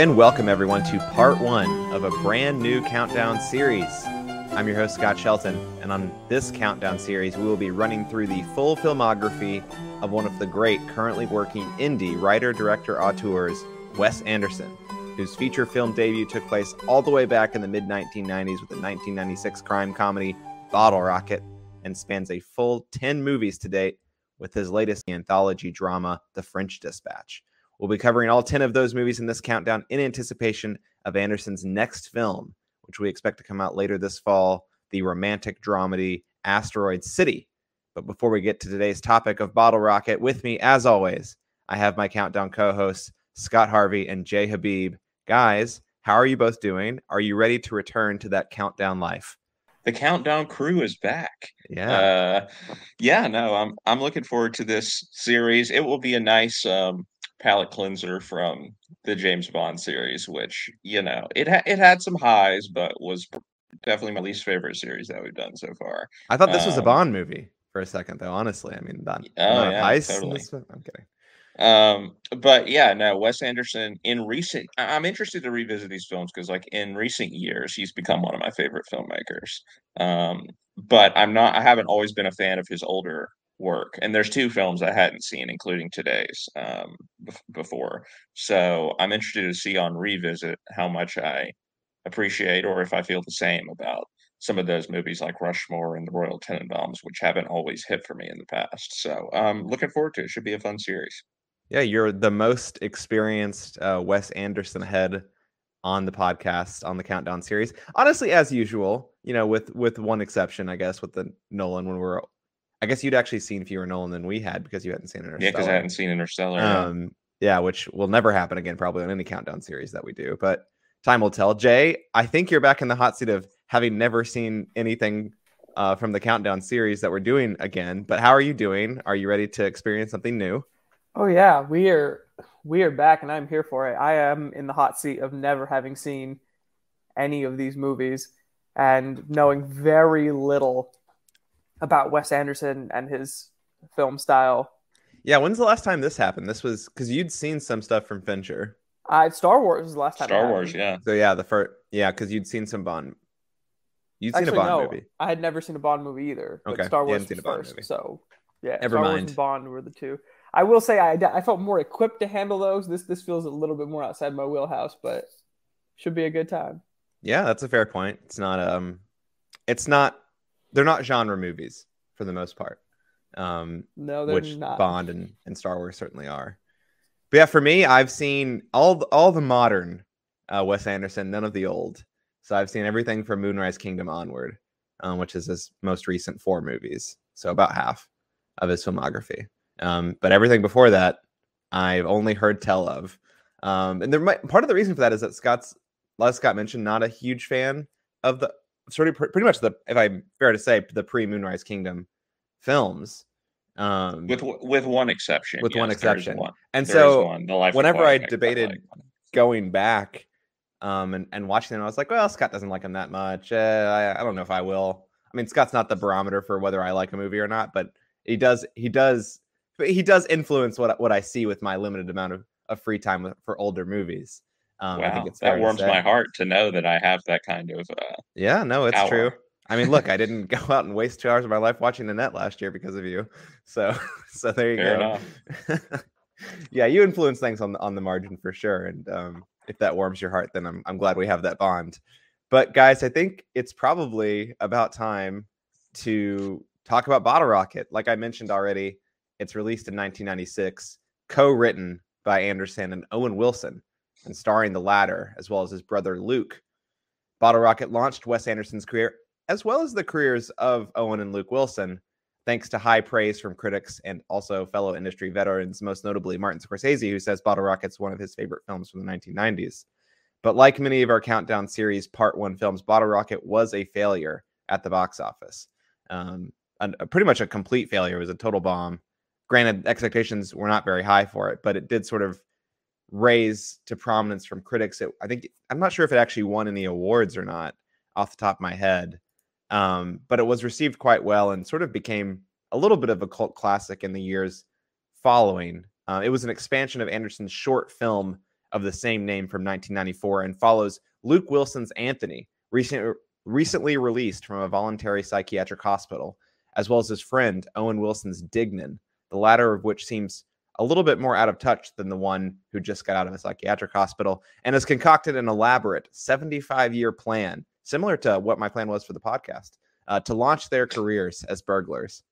And welcome everyone to part one of a brand new countdown series. I'm your host, Scott Shelton, and on this countdown series, we will be running through the full filmography of one of the great currently working indie writer director auteurs, Wes Anderson, whose feature film debut took place all the way back in the mid 1990s with the 1996 crime comedy Bottle Rocket and spans a full 10 movies to date with his latest anthology drama, The French Dispatch. We'll be covering all 10 of those movies in this countdown in anticipation of Anderson's next film, which we expect to come out later this fall, the romantic dramedy Asteroid City. But before we get to today's topic of Bottle Rocket, with me, as always, I have my countdown co hosts, Scott Harvey and Jay Habib. Guys, how are you both doing? Are you ready to return to that countdown life? The countdown crew is back. Yeah. Uh, yeah, no, I'm I'm looking forward to this series. It will be a nice um, palate cleanser from the James Bond series, which you know it ha- it had some highs, but was definitely my least favorite series that we've done so far. I thought this was a Um, Bond movie for a second, though. Honestly, I mean, that Oh, of yeah, heists in totally. I'm kidding. Um, but yeah, no, Wes Anderson in recent I'm interested to revisit these films because like in recent years he's become one of my favorite filmmakers. Um, but I'm not I haven't always been a fan of his older work. And there's two films I hadn't seen, including today's um bef- before. So I'm interested to see on revisit how much I appreciate or if I feel the same about some of those movies like Rushmore and The Royal Tenenbaums, which haven't always hit for me in the past. So um looking forward to it. Should be a fun series. Yeah, you're the most experienced uh, Wes Anderson head on the podcast on the Countdown series. Honestly, as usual, you know, with with one exception, I guess, with the Nolan when we're, I guess you'd actually seen fewer Nolan than we had because you hadn't seen Interstellar. Yeah, because I hadn't seen Interstellar. yeah. Um, yeah, which will never happen again, probably on any countdown series that we do. But time will tell. Jay, I think you're back in the hot seat of having never seen anything uh, from the countdown series that we're doing again. But how are you doing? Are you ready to experience something new? Oh yeah, we are we are back and I'm here for it. I am in the hot seat of never having seen any of these movies and knowing very little about Wes Anderson and his film style. Yeah, when's the last time this happened? This was because you'd seen some stuff from Fincher. I Star Wars was the last time. Star happened. Wars, yeah. So yeah, the first yeah, because you'd seen some Bond. You'd seen Actually, a Bond no, movie. I had never seen a Bond movie either. But Okay, Star Wars hadn't seen was a Bond first, movie. so yeah, Never Star Wars and Bond were the two. I will say I, I felt more equipped to handle those. This this feels a little bit more outside my wheelhouse, but should be a good time. Yeah, that's a fair point. It's not um, it's not. They're not genre movies for the most part. Um, No, they're which not. Bond and, and Star Wars certainly are. But yeah, for me, I've seen all the, all the modern uh, Wes Anderson, none of the old. So I've seen everything from Moonrise Kingdom onward, um, which is his most recent four movies. So about half of his filmography. Um, but everything before that, I've only heard tell of. Um, and there might part of the reason for that is that Scott's, like Scott mentioned, not a huge fan of the sort of pretty much the, if I'm fair to say, the pre Moonrise Kingdom films. Um, With with one exception. With one yes, is exception. one. and There so one. The Life of whenever I debated going back um, and, and watching them, I was like, well, Scott doesn't like him that much. Uh, I, I don't know if I will. I mean, Scott's not the barometer for whether I like a movie or not, but he does. He does. He does influence what what I see with my limited amount of, of free time for older movies. Um, I wow, think it's that warms my heart to know that I have that kind of uh, Yeah, no, it's true. I mean, look, I didn't go out and waste two hours of my life watching the net last year because of you. So, so there you Fair go. yeah, you influence things on the on the margin for sure. And um, if that warms your heart, then I'm I'm glad we have that bond. But guys, I think it's probably about time to talk about Bottle Rocket. Like I mentioned already, it's released in 1996, co-written by Anderson and Owen Wilson, and starring the latter as well as his brother Luke. Bottle Rocket launched Wes Anderson's career as well as the careers of Owen and Luke Wilson, thanks to high praise from critics and also fellow industry veterans, most notably Martin Scorsese, who says Bottle Rocket's one of his favorite films from the 1990s. But like many of our countdown series part one films, Bottle Rocket was a failure at the box office. Um, an- a, pretty much a complete failure. It was a total bomb. Granted, expectations were not very high for it, but it did sort of raise to prominence from critics. It, I think I'm not sure if it actually won any awards or not off the top of my head. Um, but it was received quite well and sort of became a little bit of a cult classic in the years following. Uh, it was an expansion of Anderson's short film of the same name from 1994 and follows Luke Wilson's Anthony, recent, recently released from a voluntary psychiatric hospital, as well as his friend Owen Wilson's Dignan, the latter of which seems a little bit more out of touch than the one who just got out of a psychiatric hospital and has concocted an elaborate 75 year plan, similar to what my plan was for the podcast, uh, to launch their careers as burglars.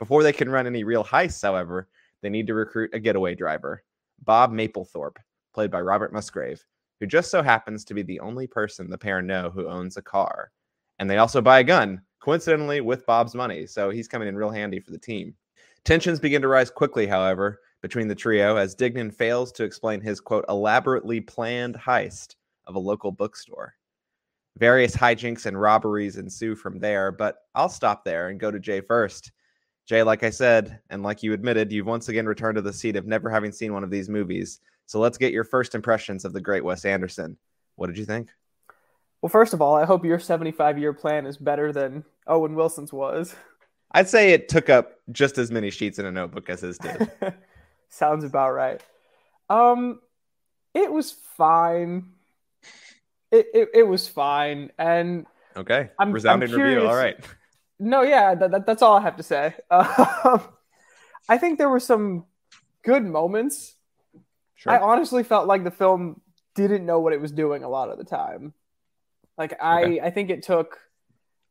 Before they can run any real heists, however, they need to recruit a getaway driver, Bob Mapplethorpe, played by Robert Musgrave, who just so happens to be the only person the pair know who owns a car. And they also buy a gun, coincidentally with Bob's money, so he's coming in real handy for the team. Tensions begin to rise quickly, however, between the trio as Dignan fails to explain his quote elaborately planned heist of a local bookstore. Various hijinks and robberies ensue from there, but I'll stop there and go to Jay first. Jay, like I said, and like you admitted, you've once again returned to the seat of never having seen one of these movies. So let's get your first impressions of the great Wes Anderson. What did you think? Well, first of all, I hope your 75 year plan is better than Owen Wilson's was. I'd say it took up just as many sheets in a notebook as his did. Sounds about right. Um, it was fine. It, it, it was fine, and okay, I'm resounding I'm review. All right. No, yeah, that, that, that's all I have to say. Um, I think there were some good moments. Sure. I honestly felt like the film didn't know what it was doing a lot of the time. Like I, okay. I think it took,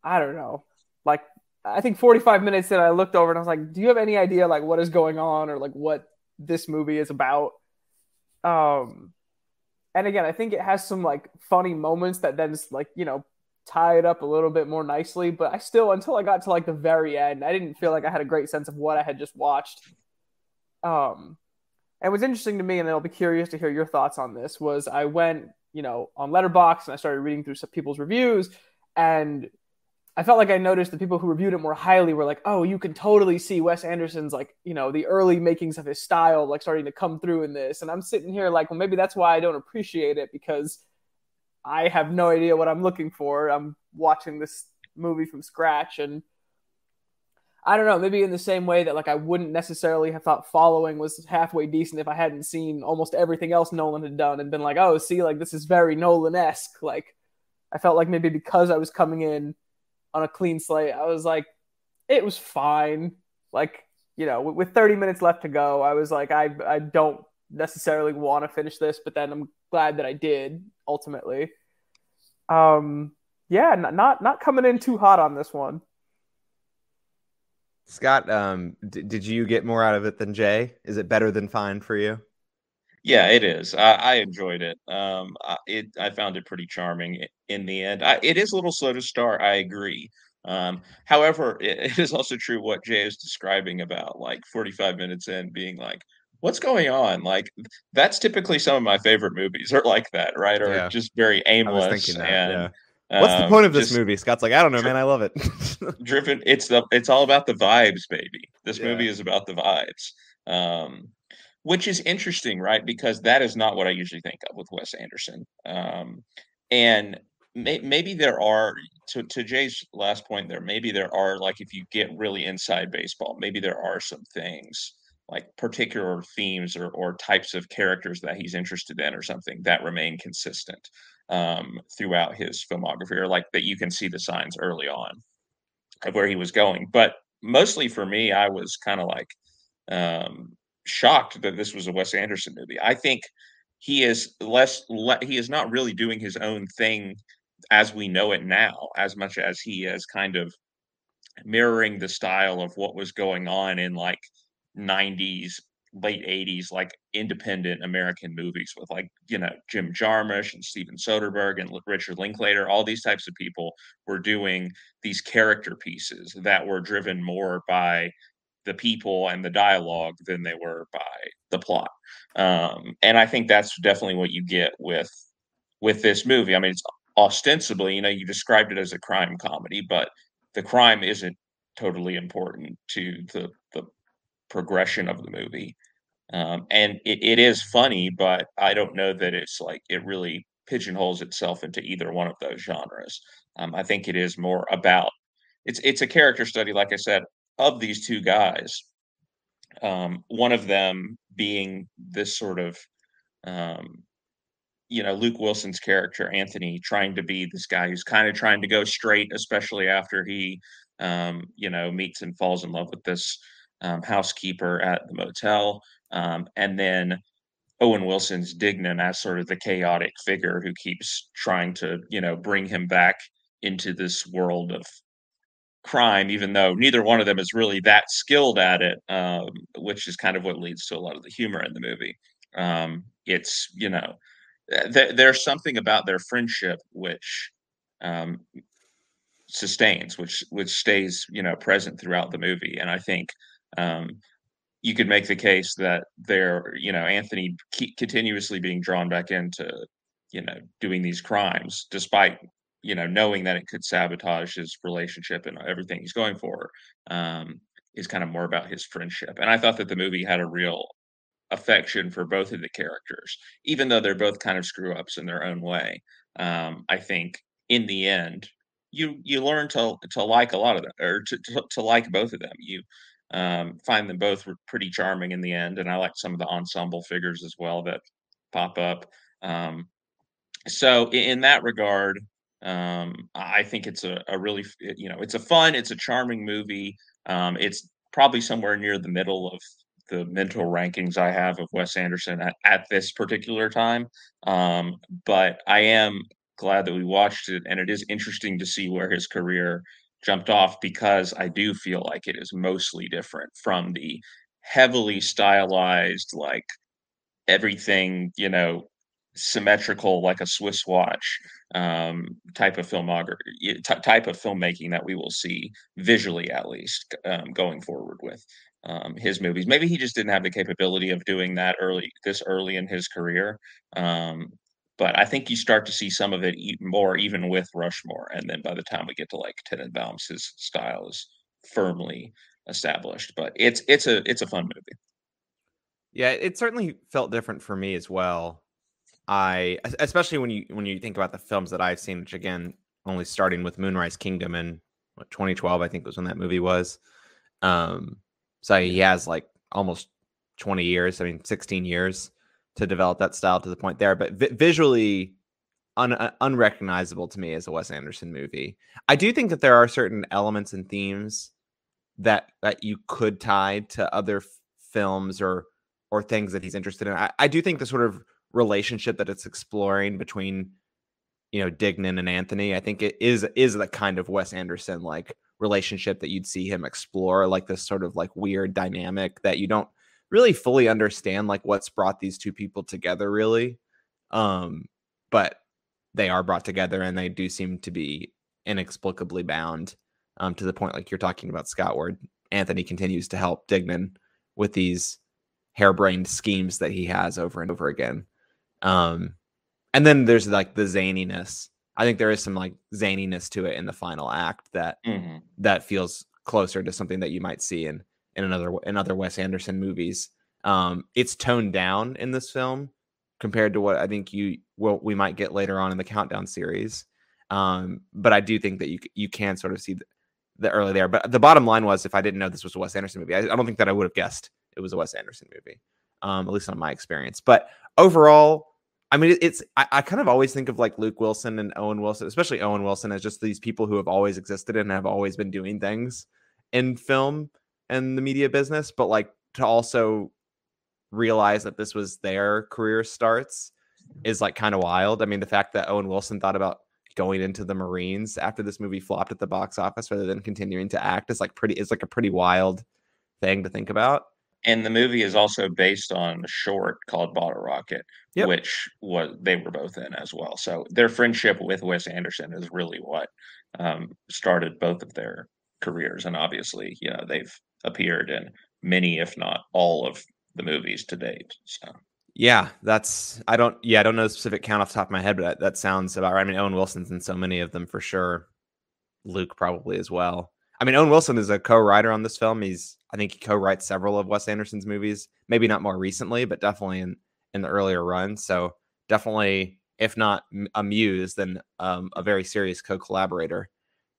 I don't know, like I think 45 minutes that I looked over and I was like, do you have any idea like what is going on or like what this movie is about. Um, and again, I think it has some like funny moments that then like you know tie it up a little bit more nicely. But I still, until I got to like the very end, I didn't feel like I had a great sense of what I had just watched. Um, and what's interesting to me, and I'll be curious to hear your thoughts on this, was I went you know on Letterboxd and I started reading through some people's reviews, and I felt like I noticed the people who reviewed it more highly were like, "Oh, you can totally see Wes Anderson's like, you know, the early makings of his style like starting to come through in this." And I'm sitting here like, "Well, maybe that's why I don't appreciate it because I have no idea what I'm looking for. I'm watching this movie from scratch and I don't know, maybe in the same way that like I wouldn't necessarily have thought following was halfway decent if I hadn't seen almost everything else Nolan had done and been like, "Oh, see, like this is very Nolan-esque." Like I felt like maybe because I was coming in on a clean slate. I was like, it was fine. Like, you know, with 30 minutes left to go, I was like, I, I don't necessarily want to finish this, but then I'm glad that I did ultimately. Um, yeah, not not coming in too hot on this one. Scott, um, d- did you get more out of it than Jay? Is it better than fine for you? Yeah, it is. I, I enjoyed it. Um, I, it I found it pretty charming in the end. I, it is a little slow to start. I agree. Um, however, it, it is also true what Jay is describing about like 45 minutes in being like, what's going on? Like that's typically some of my favorite movies are like that, right? Or yeah. just very aimless. That, and, yeah. What's the point of this movie? Scott's like, I don't know, man. I love it. driven. It's the. It's all about the vibes, baby. This yeah. movie is about the vibes. Um, which is interesting, right? Because that is not what I usually think of with Wes Anderson. Um, and may, maybe there are, to, to Jay's last point there, maybe there are, like, if you get really inside baseball, maybe there are some things like particular themes or, or types of characters that he's interested in or something that remain consistent um, throughout his filmography or like that you can see the signs early on of where he was going. But mostly for me, I was kind of like, um, shocked that this was a Wes Anderson movie. I think he is less le- he is not really doing his own thing as we know it now as much as he is kind of mirroring the style of what was going on in like 90s late 80s like independent american movies with like you know jim jarmusch and steven soderbergh and richard linklater all these types of people were doing these character pieces that were driven more by the people and the dialogue than they were by the plot. Um, and I think that's definitely what you get with with this movie. I mean, it's ostensibly, you know, you described it as a crime comedy, but the crime isn't totally important to the the progression of the movie. Um, and it, it is funny, but I don't know that it's like it really pigeonholes itself into either one of those genres. Um, I think it is more about it's it's a character study, like I said, of these two guys, um, one of them being this sort of um, you know Luke Wilson's character Anthony trying to be this guy who's kind of trying to go straight, especially after he um, you know meets and falls in love with this um, housekeeper at the motel, um, and then Owen Wilson's Dignan as sort of the chaotic figure who keeps trying to you know bring him back into this world of crime, even though neither one of them is really that skilled at it, um, which is kind of what leads to a lot of the humor in the movie. Um, it's you know th- there's something about their friendship which um, sustains, which which stays you know present throughout the movie, and I think um, you could make the case that they're you know Anthony continuously being drawn back into you know doing these crimes despite you know knowing that it could sabotage his relationship and everything he's going for um, is kind of more about his friendship and i thought that the movie had a real affection for both of the characters, even though they're both kind of screw ups in their own way. Um, I think in the end, you you learn to to like a lot of them, or to to, to like both of them. You um, find them both pretty charming in the end, and I like some of the ensemble figures as well that pop up. Um, so in, in, that regard, um, I think it's a, a really you know it's a fun, it's a charming movie. Um, it's probably somewhere near the middle of the mental rankings I have of Wes Anderson at, at this particular time. Um, but I am glad that we watched it, and it is interesting to see where his career jumped off because I do feel like it is mostly different from the heavily stylized, like everything, you know, symmetrical like a Swiss watch um, type of filmography, t- type of filmmaking that we will see visually at least um, going forward with um, his movies. Maybe he just didn't have the capability of doing that early, this early in his career. Um, but I think you start to see some of it more, even with Rushmore. And then by the time we get to like Tenenbaums, his style is firmly established. But it's it's a it's a fun movie. Yeah, it certainly felt different for me as well. I especially when you when you think about the films that I've seen, which again only starting with Moonrise Kingdom in what, 2012, I think was when that movie was. Um, so he has like almost 20 years, I mean 16 years to develop that style to the point there, but vi- visually un- uh, unrecognizable to me as a Wes Anderson movie. I do think that there are certain elements and themes that that you could tie to other f- films or or things that he's interested in. I, I do think the sort of relationship that it's exploring between you know Dignan and Anthony, I think it is is the kind of Wes Anderson like relationship that you'd see him explore, like this sort of like weird dynamic that you don't really fully understand, like what's brought these two people together, really. Um, but they are brought together and they do seem to be inexplicably bound um, to the point like you're talking about Scott, where Anthony continues to help Dignan with these harebrained schemes that he has over and over again. Um, and then there's like the zaniness I think there is some like zaniness to it in the final act that mm-hmm. that feels closer to something that you might see in in another in other Wes Anderson movies. Um, it's toned down in this film compared to what I think you well we might get later on in the Countdown series. Um, but I do think that you you can sort of see the, the, early there. But the bottom line was, if I didn't know this was a Wes Anderson movie, I, I don't think that I would have guessed it was a Wes Anderson movie. Um, at least on my experience. But overall, I mean, it's I, I, kind of always think of like Luke Wilson and Owen Wilson, especially Owen Wilson, as just these people who have always existed and have always been doing things in film and the media business, but like to also realize that this was their career starts is like kind of wild. I mean, the fact that Owen Wilson thought about going into the Marines after this movie flopped at the box office rather than continuing to act is like pretty is like a pretty wild thing to think about and the movie is also based on a short called Bottle Rocket, yep. which was they were both in as well. So their friendship with Wes Anderson is really what um, started both of their careers, and obviously, you know, they've appeared in many, if not all, of the movies to date. So. Yeah, that's I don't yeah I don't know the specific count off the top of my head, but that, that sounds about right. I mean, Owen Wilson's in so many of them for sure. Luke probably as well. I mean, Owen Wilson is a co-writer on this film. He's I think he co-writes several of Wes Anderson's movies. Maybe not more recently, but definitely in in the earlier run. So definitely, if not a muse, then um, a very serious co-collaborator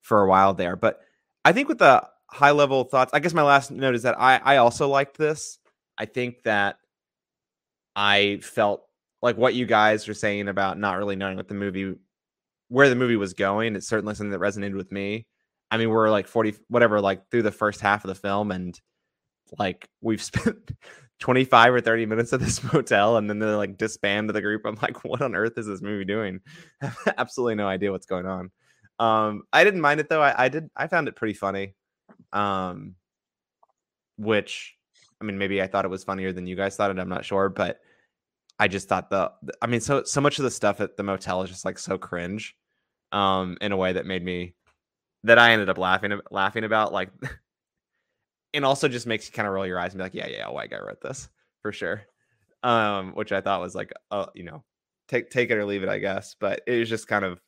for a while there. But I think with the high level thoughts, I guess my last note is that I I also liked this. I think that I felt like what you guys are saying about not really knowing what the movie where the movie was going. It's certainly something that resonated with me. I mean, we're like 40 whatever like through the first half of the film and like we've spent 25 or 30 minutes at this motel and then they're like disband the group. I'm like, what on earth is this movie doing? Absolutely no idea what's going on. Um, I didn't mind it though. I, I did I found it pretty funny. Um which I mean maybe I thought it was funnier than you guys thought it, I'm not sure, but I just thought the I mean so so much of the stuff at the motel is just like so cringe um in a way that made me that I ended up laughing laughing about like and also just makes you kind of roll your eyes and be like, yeah, yeah, a white guy wrote this for sure. Um, which I thought was like, uh, you know, take take it or leave it, I guess. But it was just kind of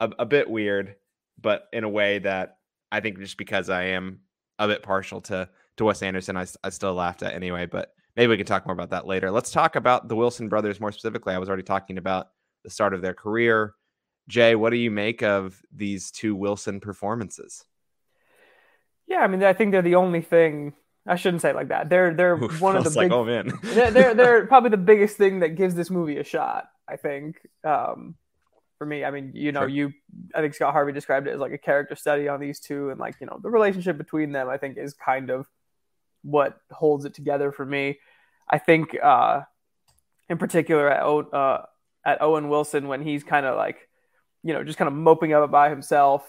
a, a bit weird, but in a way that I think just because I am a bit partial to to Wes Anderson, I, I still laughed at anyway. But maybe we can talk more about that later. Let's talk about the Wilson brothers more specifically. I was already talking about the start of their career. Jay, what do you make of these two Wilson performances? Yeah, I mean, I think they're the only thing. I shouldn't say like that. They're they're one of the like, big. Oh man, they're, they're, they're probably the biggest thing that gives this movie a shot. I think. Um, for me, I mean, you know, sure. you I think Scott Harvey described it as like a character study on these two, and like you know, the relationship between them, I think, is kind of what holds it together for me. I think, uh, in particular, at uh, at Owen Wilson when he's kind of like, you know, just kind of moping up by himself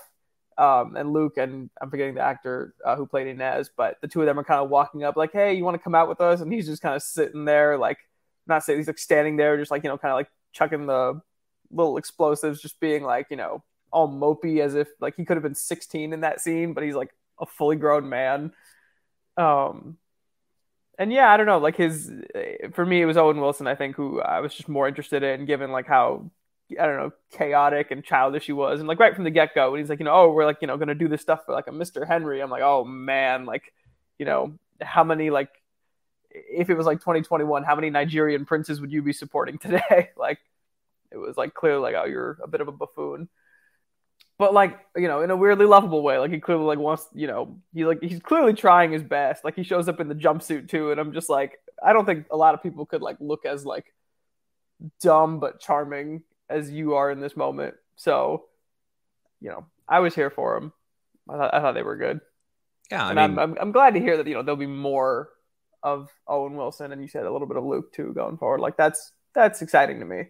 um, and Luke and I'm forgetting the actor uh, who played Inez, but the two of them are kind of walking up like, "Hey, you want to come out with us?" And he's just kind of sitting there, like not saying he's like standing there, just like you know, kind of like chucking the little explosives, just being like you know, all mopey as if like he could have been 16 in that scene, but he's like a fully grown man. Um, and yeah, I don't know, like his for me, it was Owen Wilson, I think, who I was just more interested in, given like how I don't know, chaotic and childish he was. And like right from the get go, when he's like, you know, oh, we're like, you know, gonna do this stuff for like a Mr. Henry. I'm like, oh man, like, you know, how many like if it was like 2021, how many Nigerian princes would you be supporting today? like it was like clearly like, oh, you're a bit of a buffoon. But like, you know, in a weirdly lovable way. Like he clearly like wants, you know, he like he's clearly trying his best. Like he shows up in the jumpsuit too, and I'm just like, I don't think a lot of people could like look as like dumb but charming as you are in this moment. So, you know, I was here for them. I thought, I thought they were good. Yeah, I and mean, I'm, I'm, I'm glad to hear that you know there'll be more of Owen Wilson, and you said a little bit of Luke too going forward. Like that's that's exciting to me.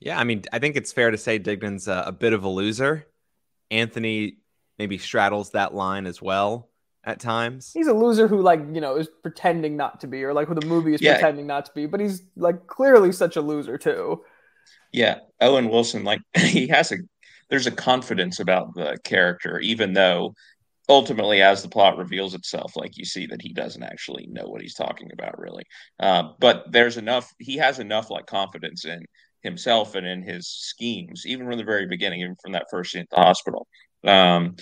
Yeah, I mean, I think it's fair to say Dignan's a, a bit of a loser. Anthony maybe straddles that line as well at times. He's a loser who like, you know, is pretending not to be or like who the movie is yeah. pretending not to be, but he's like clearly such a loser too. Yeah, Owen Wilson, like he has a there's a confidence about the character, even though ultimately, as the plot reveals itself, like you see that he doesn't actually know what he's talking about, really. Uh, but there's enough; he has enough like confidence in himself and in his schemes, even from the very beginning, even from that first scene at the hospital. Um,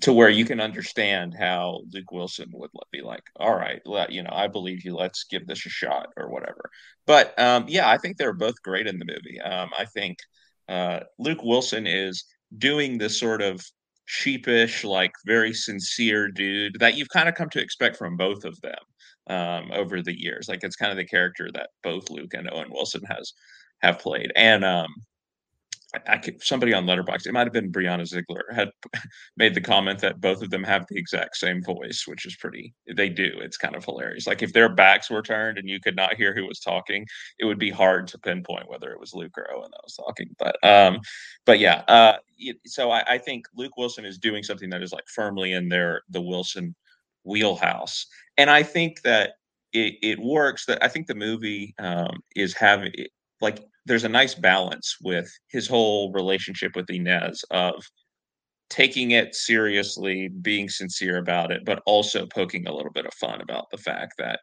to where you can understand how Luke Wilson would be like, all right, let, you know, I believe you. Let's give this a shot or whatever. But um, yeah, I think they're both great in the movie. Um, I think uh, Luke Wilson is doing this sort of sheepish, like very sincere dude that you've kind of come to expect from both of them um, over the years. Like it's kind of the character that both Luke and Owen Wilson has have played. And um, I could, somebody on Letterboxd, it might have been Brianna Zigler, had made the comment that both of them have the exact same voice, which is pretty. They do. It's kind of hilarious. Like if their backs were turned and you could not hear who was talking, it would be hard to pinpoint whether it was Luke or Owen that was talking. But um, but yeah. Uh, so I, I think Luke Wilson is doing something that is like firmly in their the Wilson wheelhouse, and I think that it, it works. That I think the movie um, is having like there's a nice balance with his whole relationship with Inez of taking it seriously, being sincere about it, but also poking a little bit of fun about the fact that,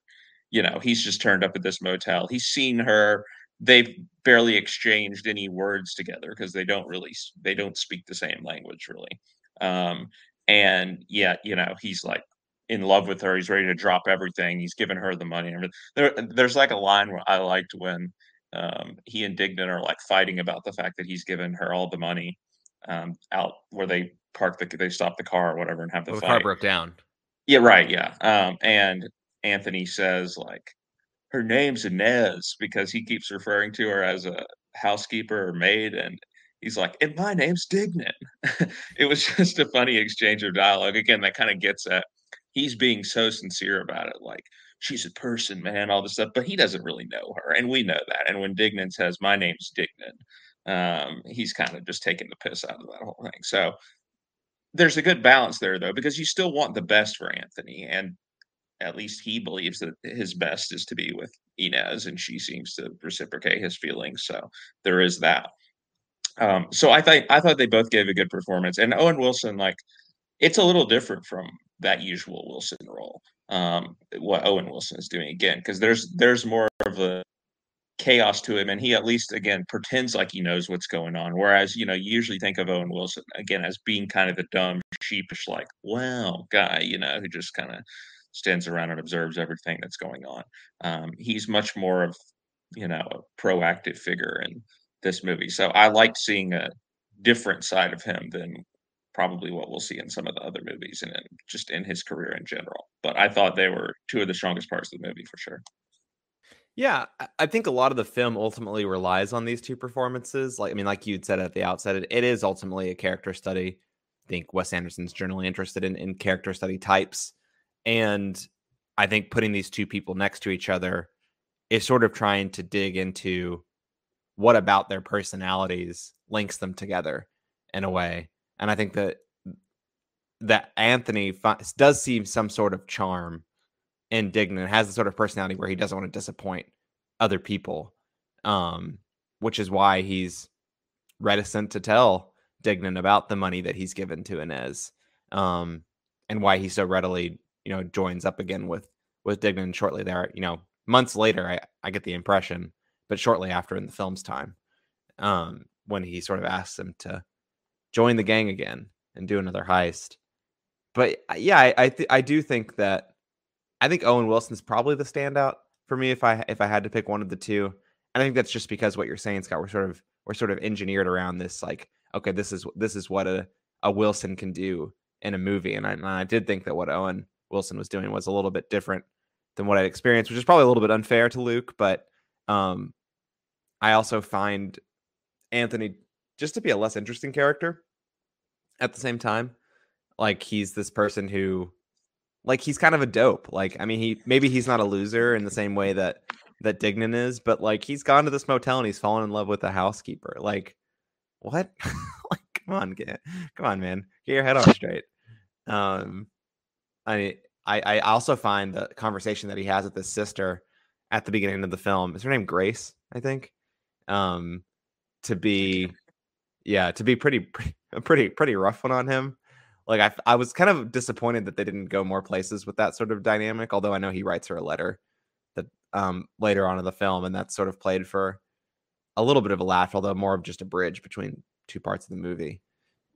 you know, he's just turned up at this motel. He's seen her. They've barely exchanged any words together because they don't really they don't speak the same language really. Um, and yet, you know, he's like in love with her. He's ready to drop everything. He's given her the money. There, there's like a line where I liked when um, he and Dignan are like fighting about the fact that he's given her all the money um, out where they park the they stop the car or whatever and have the, well, the car broke down. Yeah, right. Yeah, um, and Anthony says like her name's Inez because he keeps referring to her as a housekeeper or maid, and he's like, and my name's Dignan. it was just a funny exchange of dialogue. Again, that kind of gets at he's being so sincere about it, like she's a person, man, all this stuff, but he doesn't really know her, and we know that. And when Dignan says, "My name's Dignan," um, he's kind of just taking the piss out of that whole thing. So there's a good balance there, though, because you still want the best for Anthony, and at least he believes that his best is to be with Inez, and she seems to reciprocate his feelings. So there is that. Um, so I thought I thought they both gave a good performance, and Owen Wilson, like, it's a little different from that usual Wilson role. Um, what Owen Wilson is doing again, because there's there's more of a chaos to him and he at least again pretends like he knows what's going on whereas you know you usually think of owen wilson again as being kind of the dumb sheepish like wow guy you know who just kind of stands around and observes everything that's going on um, he's much more of you know a proactive figure in this movie so i liked seeing a different side of him than probably what we'll see in some of the other movies and in, just in his career in general but i thought they were two of the strongest parts of the movie for sure yeah, I think a lot of the film ultimately relies on these two performances. Like, I mean, like you'd said at the outset, it, it is ultimately a character study. I think Wes Anderson's generally interested in, in character study types. And I think putting these two people next to each other is sort of trying to dig into what about their personalities links them together in a way. And I think that that Anthony does see some sort of charm in Dignan, has the sort of personality where he doesn't want to disappoint other people. Um, which is why he's reticent to tell Dignan about the money that he's given to Inez. Um, and why he so readily, you know, joins up again with with Dignan shortly there. You know, months later, I, I get the impression, but shortly after in the film's time, um, when he sort of asks him to join the gang again and do another heist. But uh, yeah, I I, th- I do think that I think Owen Wilson's probably the standout for me if I if I had to pick one of the two. And I think that's just because what you're saying, Scott. We're sort of we're sort of engineered around this like, okay, this is this is what a, a Wilson can do in a movie. And I, and I did think that what Owen Wilson was doing was a little bit different than what I'd experienced, which is probably a little bit unfair to Luke. But um, I also find Anthony just to be a less interesting character at the same time. Like he's this person who like he's kind of a dope. Like I mean, he maybe he's not a loser in the same way that that Dignan is, but like he's gone to this motel and he's fallen in love with the housekeeper. Like what? like come on, get come on, man, get your head on straight. Um, I I I also find the conversation that he has with his sister at the beginning of the film is her name Grace, I think. Um, to be yeah, to be pretty pretty pretty pretty rough one on him like I, I was kind of disappointed that they didn't go more places with that sort of dynamic. Although I know he writes her a letter that um, later on in the film, and that's sort of played for a little bit of a laugh, although more of just a bridge between two parts of the movie.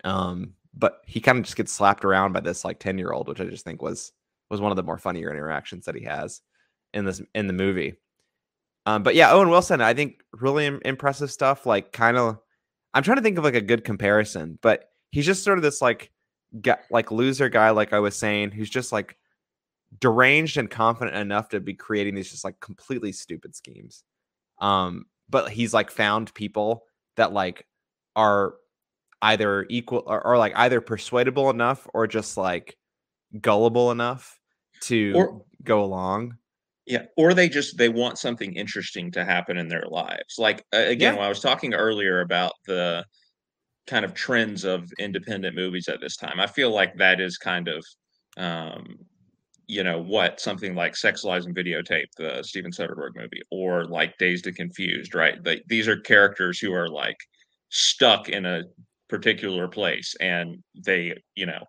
Um, but he kind of just gets slapped around by this like ten year old, which I just think was was one of the more funnier interactions that he has in this in the movie. Um, but yeah, Owen Wilson, I think really impressive stuff. Like kind of, I'm trying to think of like a good comparison, but he's just sort of this like get like loser guy, like I was saying, who's just like deranged and confident enough to be creating these just like completely stupid schemes. Um, but he's like found people that like are either equal or, or like either persuadable enough or just like gullible enough to or, go along. Yeah, or they just they want something interesting to happen in their lives. Like again, yeah. when I was talking earlier about the kind of trends of independent movies at this time. I feel like that is kind of, um, you know, what something like Sex Lies and Videotape, the Steven Soderbergh movie, or like Dazed and Confused, right? They, these are characters who are like stuck in a particular place and they, you know,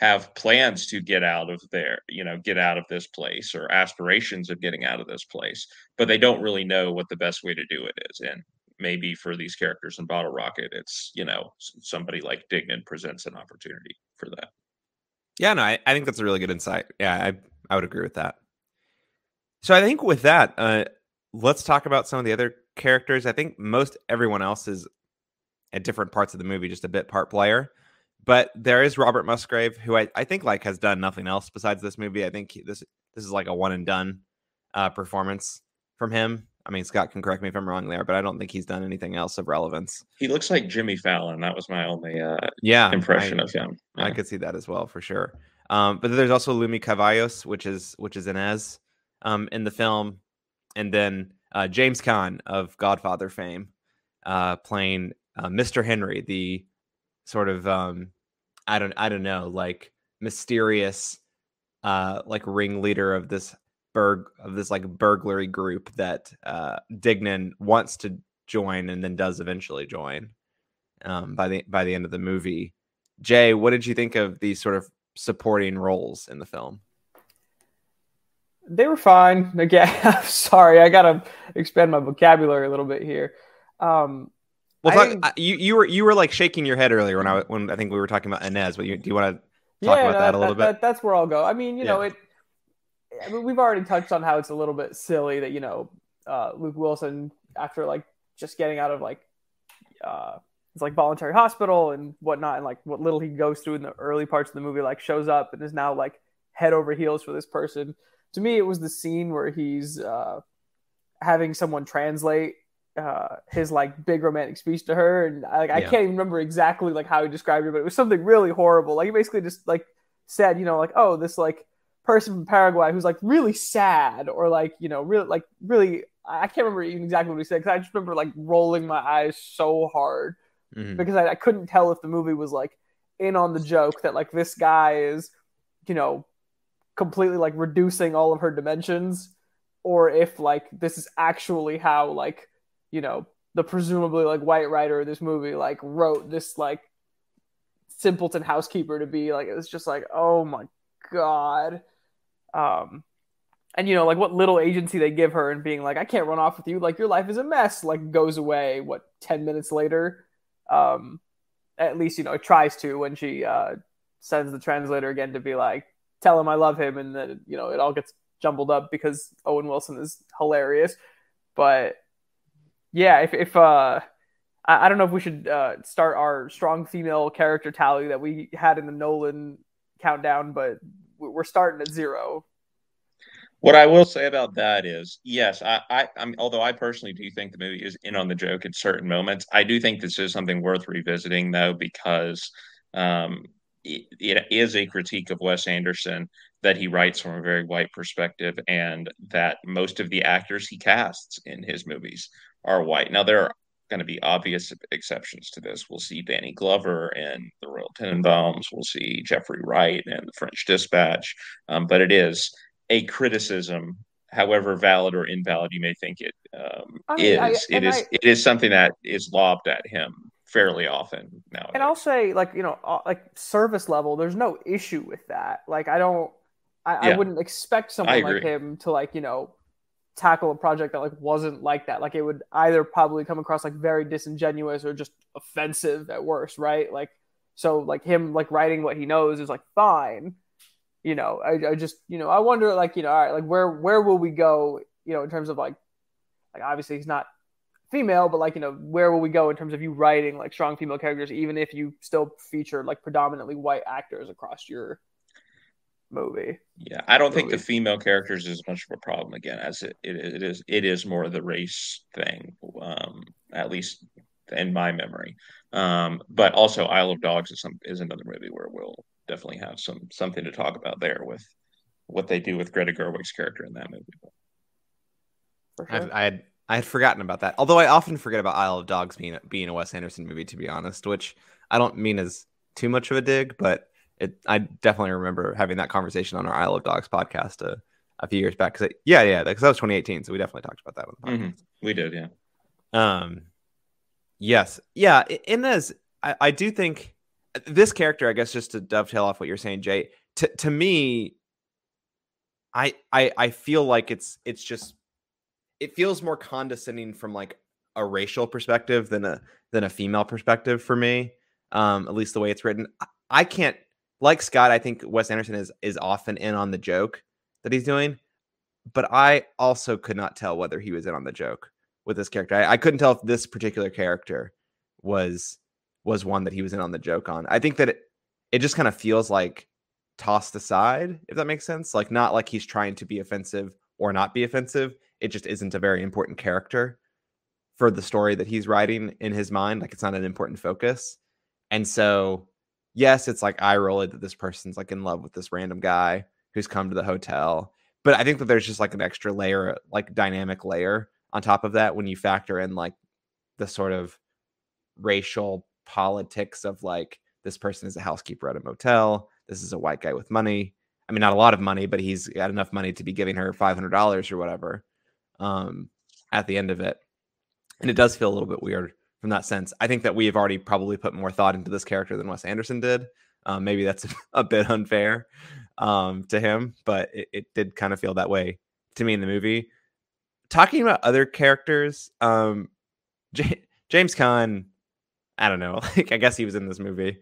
have plans to get out of there, you know, get out of this place or aspirations of getting out of this place, but they don't really know what the best way to do it is. And maybe for these characters in Bottle Rocket, it's you know somebody like Dignan presents an opportunity for that. Yeah, no, I, I think that's a really good insight. Yeah, I I would agree with that. So I think with that, uh, let's talk about some of the other characters. I think most everyone else is at different parts of the movie, just a bit part player. But there is Robert Musgrave, who I, I think like has done nothing else besides this movie. I think this this is like a one and done uh, performance from him. I mean, Scott can correct me if I'm wrong there, but I don't think he's done anything else of relevance. He looks like Jimmy Fallon. That was my only uh, yeah impression I, of him. Yeah. I could see that as well for sure. Um, but there's also Lumi Cavazos, which is which is Inez um, in the film, and then uh, James Caan of Godfather fame, uh, playing uh, Mr. Henry, the sort of um, I don't I don't know like mysterious uh, like ringleader of this burg of this like burglary group that uh, Dignan wants to join and then does eventually join um, by the by the end of the movie. Jay, what did you think of these sort of supporting roles in the film? They were fine. Again, sorry, I gotta expand my vocabulary a little bit here. Um, well, talk, I, you you were you were like shaking your head earlier when I when I think we were talking about Inez. But you, do you want to talk yeah, about no, that a little that, bit? that's where I'll go. I mean, you yeah. know, it. I mean, we've already touched on how it's a little bit silly that you know uh, Luke Wilson after like just getting out of like uh, it's like voluntary hospital and whatnot, and like what little he goes through in the early parts of the movie, like shows up and is now like head over heels for this person. To me, it was the scene where he's uh, having someone translate uh, his like big romantic speech to her, and I, like I can't even remember exactly like how he described it, but it was something really horrible. Like he basically just like said, you know, like oh, this like person from Paraguay who's like really sad or like you know really like really I can't remember even exactly what he said because I just remember like rolling my eyes so hard mm-hmm. because I, I couldn't tell if the movie was like in on the joke that like this guy is you know completely like reducing all of her dimensions or if like this is actually how like you know the presumably like white writer of this movie like wrote this like simpleton housekeeper to be like it was just like oh my god. Um and you know like what little agency they give her and being like i can't run off with you. Like your life is a mess like goes away what 10 minutes later? Um at least you know it tries to when she uh sends the translator again to be like tell him i love him and then you know it all gets jumbled up because owen wilson is hilarious. But yeah if, if uh I, I don't know if we should uh start our strong female character tally that we had in the nolan countdown but we're starting at zero. What I will say about that is, yes, I, I, mean, although I personally do think the movie is in on the joke at certain moments, I do think this is something worth revisiting, though, because um, it is a critique of Wes Anderson that he writes from a very white perspective, and that most of the actors he casts in his movies are white. Now, there are going to be obvious exceptions to this. We'll see Danny Glover in The Royal Tenenbaums. We'll see Jeffrey Wright in The French Dispatch. Um, but it is a criticism, however valid or invalid you may think it um, I mean, is, I, it is I, it is something that is lobbed at him fairly often now. And I'll say, like you know, uh, like service level, there's no issue with that. Like I don't, I, yeah. I wouldn't expect someone like him to like you know tackle a project that like wasn't like that. Like it would either probably come across like very disingenuous or just offensive at worst, right? Like so like him like writing what he knows is like fine you know, I, I just, you know, I wonder like, you know, all right, like where, where will we go, you know, in terms of like, like obviously he's not female, but like, you know, where will we go in terms of you writing like strong female characters, even if you still feature like predominantly white actors across your movie? Yeah. I don't movie. think the female characters is as much of a problem again, as it, it, it is, it is more the race thing. Um, at least in my memory. Um, but also Isle of Dogs is some, is another movie where we'll, definitely have some something to talk about there with what they do with Greta Gerwig's character in that movie. Sure. I had I had forgotten about that. Although I often forget about Isle of Dogs being being a Wes Anderson movie, to be honest, which I don't mean as too much of a dig, but it I definitely remember having that conversation on our Isle of Dogs podcast a, a few years back. Because yeah, yeah, because that was 2018, so we definitely talked about that one. Mm-hmm. We did, yeah. Um, yes, yeah. In this, I, I do think this character, I guess, just to dovetail off what you're saying, Jay, to to me, I I I feel like it's it's just it feels more condescending from like a racial perspective than a than a female perspective for me. Um, at least the way it's written. I can't like Scott, I think Wes Anderson is is often in on the joke that he's doing, but I also could not tell whether he was in on the joke with this character. I, I couldn't tell if this particular character was was one that he was in on the joke on. I think that it, it just kind of feels like tossed aside, if that makes sense. Like not like he's trying to be offensive or not be offensive. it just isn't a very important character for the story that he's writing in his mind. Like it's not an important focus. And so, yes, it's like eye rolly that this person's like in love with this random guy who's come to the hotel. But I think that there's just like an extra layer, like dynamic layer on top of that when you factor in like the sort of racial politics of like this person is a housekeeper at a motel. This is a white guy with money. I mean, not a lot of money, but he's got enough money to be giving her five hundred dollars or whatever um, at the end of it. And it does feel a little bit weird from that sense. I think that we have already probably put more thought into this character than Wes Anderson did. Um, maybe that's a, bit unfair um, to him, but it, it, did kind of feel that way to me in the movie. Talking about other characters, um, J- James Caan, I don't know. Like I guess he was in this movie.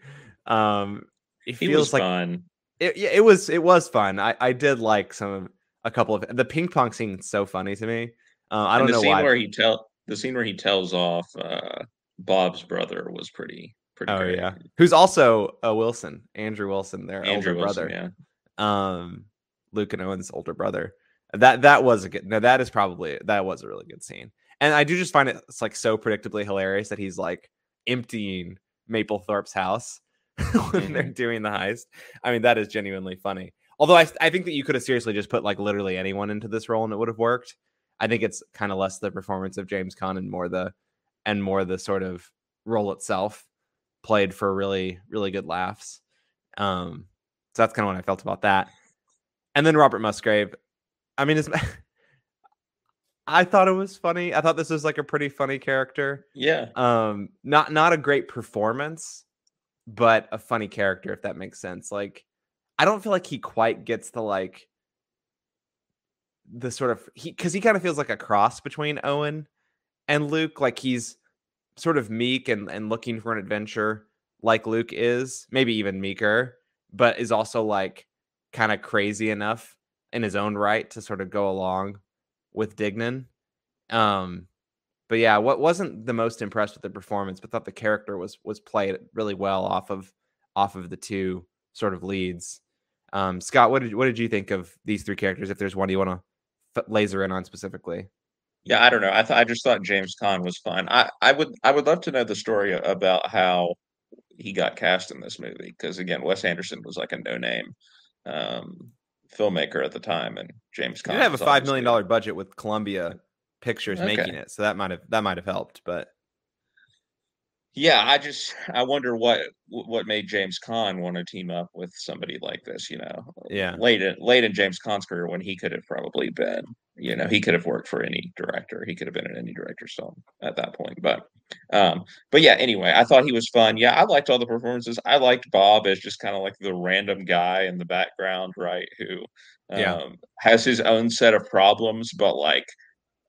Um, it he feels like fun. It, it was it was fun. I, I did like some of a couple of the ping pong scene. So funny to me. Uh, I don't the know scene why. Where he tell the scene where he tells off uh, Bob's brother was pretty pretty. Oh great. yeah, who's also a Wilson, Andrew Wilson, their Andrew older Wilson, brother. Yeah. Um, Luke and Owen's older brother. That that was a good. No, that is probably that was a really good scene. And I do just find it it's like so predictably hilarious that he's like emptying Mapplethorpe's house when mm-hmm. they're doing the heist. I mean, that is genuinely funny. Although I, I think that you could have seriously just put like literally anyone into this role and it would have worked. I think it's kind of less the performance of James Caan and more the and more the sort of role itself played for really really good laughs. Um, so that's kind of what I felt about that. And then Robert Musgrave. I mean, it's I thought it was funny. I thought this was like a pretty funny character. Yeah. Um, not not a great performance, but a funny character, if that makes sense. Like I don't feel like he quite gets the like the sort of he because he kind of feels like a cross between Owen and Luke. Like he's sort of meek and, and looking for an adventure like Luke is, maybe even meeker, but is also like kind of crazy enough in his own right to sort of go along with Dignan. Um, but yeah, what wasn't the most impressed with the performance, but thought the character was was played really well off of off of the two sort of leads. Um, Scott, what did what did you think of these three characters? If there's one you want to laser in on specifically. Yeah, I don't know. I thought I just thought James Caan was fun. I I would I would love to know the story about how he got cast in this movie because again, Wes Anderson was like a no name um, filmmaker at the time, and James Caan. You have a five million dollar budget with Columbia Pictures okay. making it, so that might have that might have helped, but yeah, I just I wonder what what made James Caan want to team up with somebody like this. You know, yeah, late in late in James Caan's career when he could have probably been, you know, he could have worked for any director. He could have been in any director's film at that point. But, um, but yeah. Anyway, I thought he was fun. Yeah, I liked all the performances. I liked Bob as just kind of like the random guy in the background, right? Who, um, yeah. has his own set of problems, but like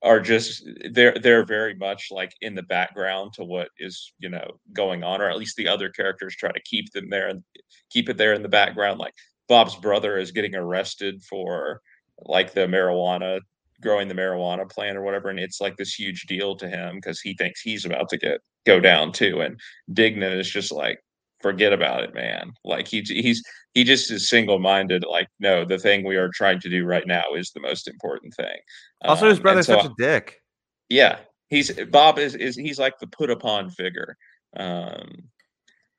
are just they're they're very much like in the background to what is you know going on or at least the other characters try to keep them there and keep it there in the background like bob's brother is getting arrested for like the marijuana growing the marijuana plant or whatever and it's like this huge deal to him because he thinks he's about to get go down too and dignan is just like forget about it, man. Like he he's he just is single minded. Like no, the thing we are trying to do right now is the most important thing. Also, um, his brother's so, such a dick. Yeah, he's Bob is is he's like the put upon figure. Um,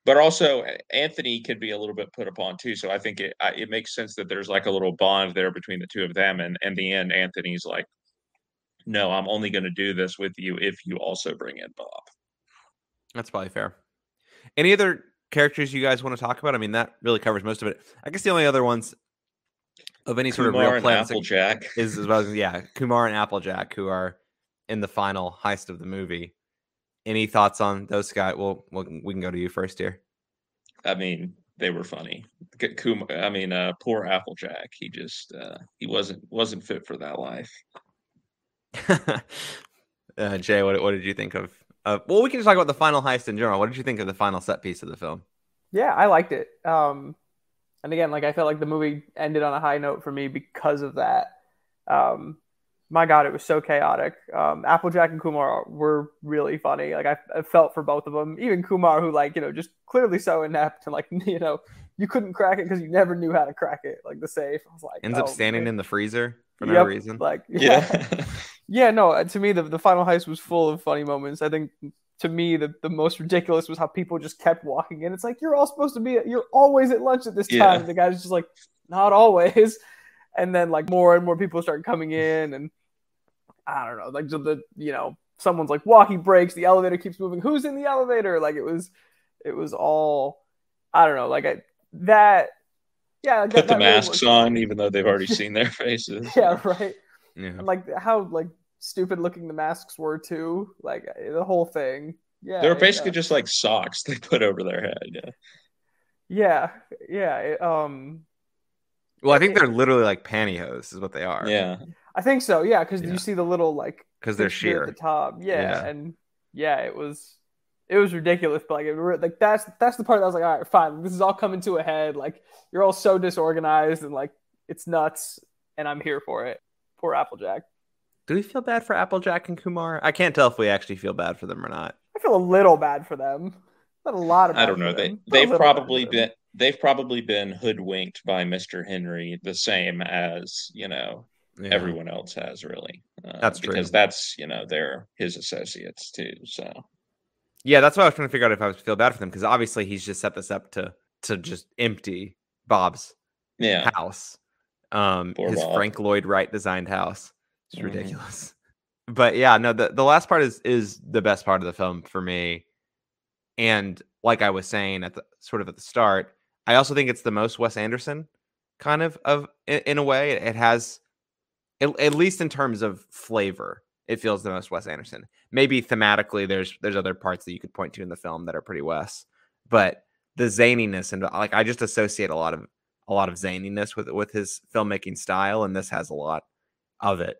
but also Anthony can be a little bit put upon too. So I think it it makes sense that there's like a little bond there between the two of them. And in the end, Anthony's like, no, I'm only going to do this with you if you also bring in Bob. That's probably fair. Any other characters you guys want to talk about? I mean, that really covers most of it. I guess the only other ones of any sort Kumar of real plan Applejack is, well yeah, Kumar and Applejack, who are in the final heist of the movie. Any thoughts on those guys? Well, well, we can go to you first here. I mean, they were funny. Kumar, I mean, uh, poor Applejack. He just uh, he wasn't wasn't fit for that life. uh, Jay, what what did you think of uh, well, we can just talk about the final heist in general. What did you think of the final set piece of the film? Yeah, I liked it. Um, and again, like I felt like the movie ended on a high note for me because of that. Um, my God, it was so chaotic. Um, Applejack and Kumar were really funny. Like I, I, felt for both of them. Even Kumar, who like you know just clearly so inept and like you know you couldn't crack it because you never knew how to crack it, like the safe. I was like, ends oh, up standing man. in the freezer for no reason. Like yeah. yeah. Yeah, no. uh, To me, the, the final heist was full of funny moments. I think to me, the, the most ridiculous was how people just kept walking in. It's like you're all supposed to be. You're always at lunch at this time. Yeah. And the guy's just like, not always. And then like more and more people start coming in, and I don't know, like the, the you know someone's like walking breaks, the elevator keeps moving. Who's in the elevator? Like it was, it was all, I don't know, like I that. Yeah, that, Put the that really masks was- on, even though they've already seen their faces. Yeah, right. Yeah. And like how like stupid looking the masks were too. Like the whole thing. Yeah. They were basically uh, just like socks they put over their head. Yeah. Yeah, yeah. it, um, Well, I think they're literally like pantyhose, is what they are. Yeah. I think so. Yeah, because Yeah. you see the little like because they're sheer. at the top. Yeah, Yeah. and yeah, it was it was ridiculous. But like, it, like that's that's the part that I was like, all right, fine. This is all coming to a head. Like you're all so disorganized and like it's nuts, and I'm here for it. Poor Applejack. Do we feel bad for Applejack and Kumar? I can't tell if we actually feel bad for them or not. I feel a little bad for them. Not a lot of. I don't know. They them. they've little bad probably them. been they've probably been hoodwinked by Mr. Henry the same as, you know, Yeah. everyone else has really. Uh, That's true. because that's, you know, they're his associates too. So Yeah, that's why I was trying to figure out if I was feel bad for them because obviously he's just set this up to to just empty Bob's yeah. house, um, Poor his Bob. Frank Lloyd Wright designed house. It's Mhm. ridiculous. But yeah, no, the the last part is is the best part of the film for me, and like I was saying at the sort of at the start, I also think it's the most Wes Anderson kind of of in, in a way. It has, at, at least in terms of flavor, it feels the most Wes Anderson. Maybe thematically, there's there's other parts that you could point to in the film that are pretty Wes, but the zaniness and like I just associate a lot of a lot of zaniness with with his filmmaking style, and this has a lot of it.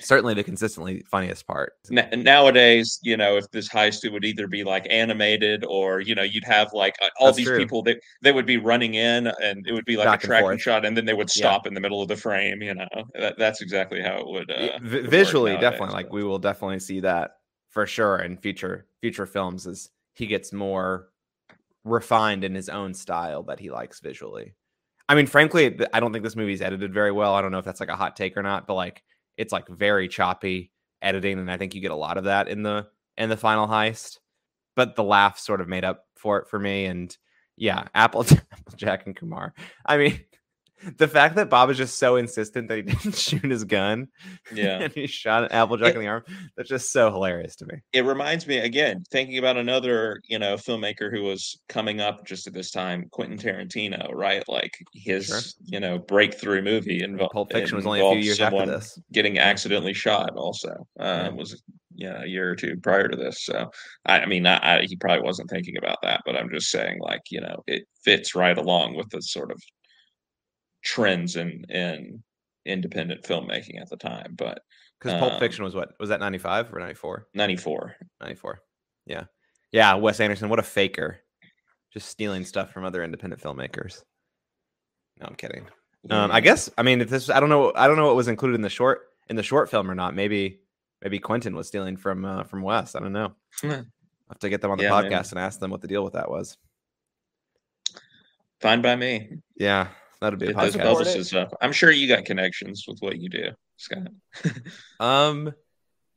Certainly, the consistently funniest part. Na- nowadays, you know, if this heist it would either be like animated or you know you'd have like all That's these true. people that they would be running in and it would be like Back a tracking forth. shot and then they would Yeah. stop in the middle of the frame. You know, that, that's exactly how it would. Uh, work visually, nowadays, definitely, like we will definitely see that for sure in future future films as he gets more refined in his own style that he likes visually. I mean, frankly, I don't think this movie's edited very well. I don't know if that's like a hot take or not, but like it's like very choppy editing, and I think you get a lot of that in the in the final heist. But the laugh sort of made up for it for me, and yeah, Apple Applejack and Kumar. I mean, the fact that Bob is just so insistent that he didn't shoot his gun, Yeah. and he shot an Applejack It- in the arm. That's just so hilarious to me. it reminds me again thinking about another you know filmmaker who was coming up just at this time quentin tarantino right like his Sure. you know breakthrough movie involved Pulp Fiction was only a few years after this. getting accidentally shot also uh Yeah. was yeah a year or two prior to this so i, I mean I, I, he probably wasn't thinking about that but i'm just saying like you know it fits right along with the sort of trends in in independent filmmaking at the time but Because Pulp Um, Fiction was what? Was that 95 or 94? 94 94. Yeah. Yeah. Wes Anderson, what a faker. Just stealing stuff from other independent filmmakers. No, I'm kidding. Um, I guess I mean if this I don't know I don't know what was included in the short in the short film or not. Maybe maybe Quentin was stealing from uh, from Wes. I don't know. Hmm. I'll have to get them on the Yeah, podcast and ask them what the deal with that was. Fine by me. Yeah, that'd be a those podcast. Support it. Elvises up. I'm sure you got connections with what you do, Scott. Um,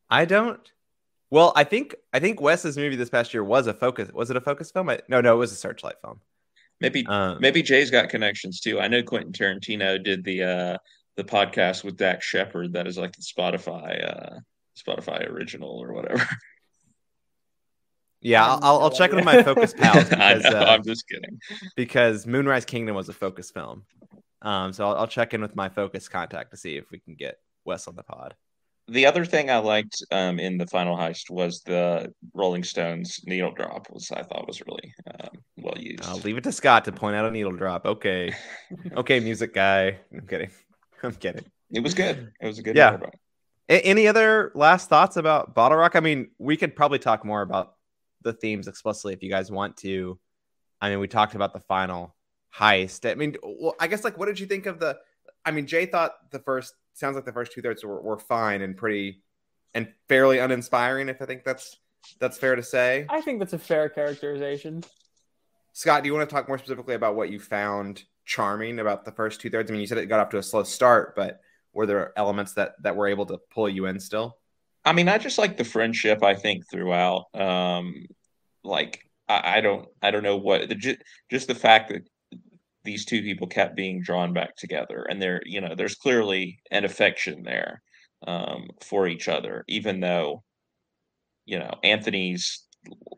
I don't. Well, I think I think Wes's movie this past year was a focus. Was it a focus film? I, no, no, it was a Searchlight film. maybe Um, maybe Jay's got connections too. I know Quentin Tarantino did the uh the podcast with Dax Shepard that is like the Spotify uh Spotify original or whatever. yeah, I'll, I'll, I'll check with my focus pals I know, uh, I'm just kidding. because Moonrise Kingdom was a focus film. Um, so I'll, I'll check in with my focus contact to see if we can get Wes on the pod. The other thing I liked um in the final heist was the Rolling Stones needle drop was I thought was really um, well used. I'll leave it to Scott to point out a needle drop. Okay, okay, music guy. I'm kidding. I'm kidding. It was good. It was a good Yeah. A- any other last thoughts about Bottle Rock? I mean, we could probably talk more about the themes explicitly if you guys want to. I mean, we talked about the final heist. I mean, well, I guess like, what did you think of the? I mean, Jay thought the first sounds like the first two thirds were, were fine and pretty and fairly uninspiring. If I think that's that's fair to say. I think that's a fair characterization. Scott, do you want to talk more specifically about what you found charming about the first two thirds? I mean, you said it got off to a slow start, but were there elements that that were able to pull you in still? I mean, I just like the friendship. I think throughout, um, like I, I don't, I don't know what the, just, just the fact that these two people kept being drawn back together, and there, you know, there's clearly an affection there um, for each other, even though, you know, Anthony's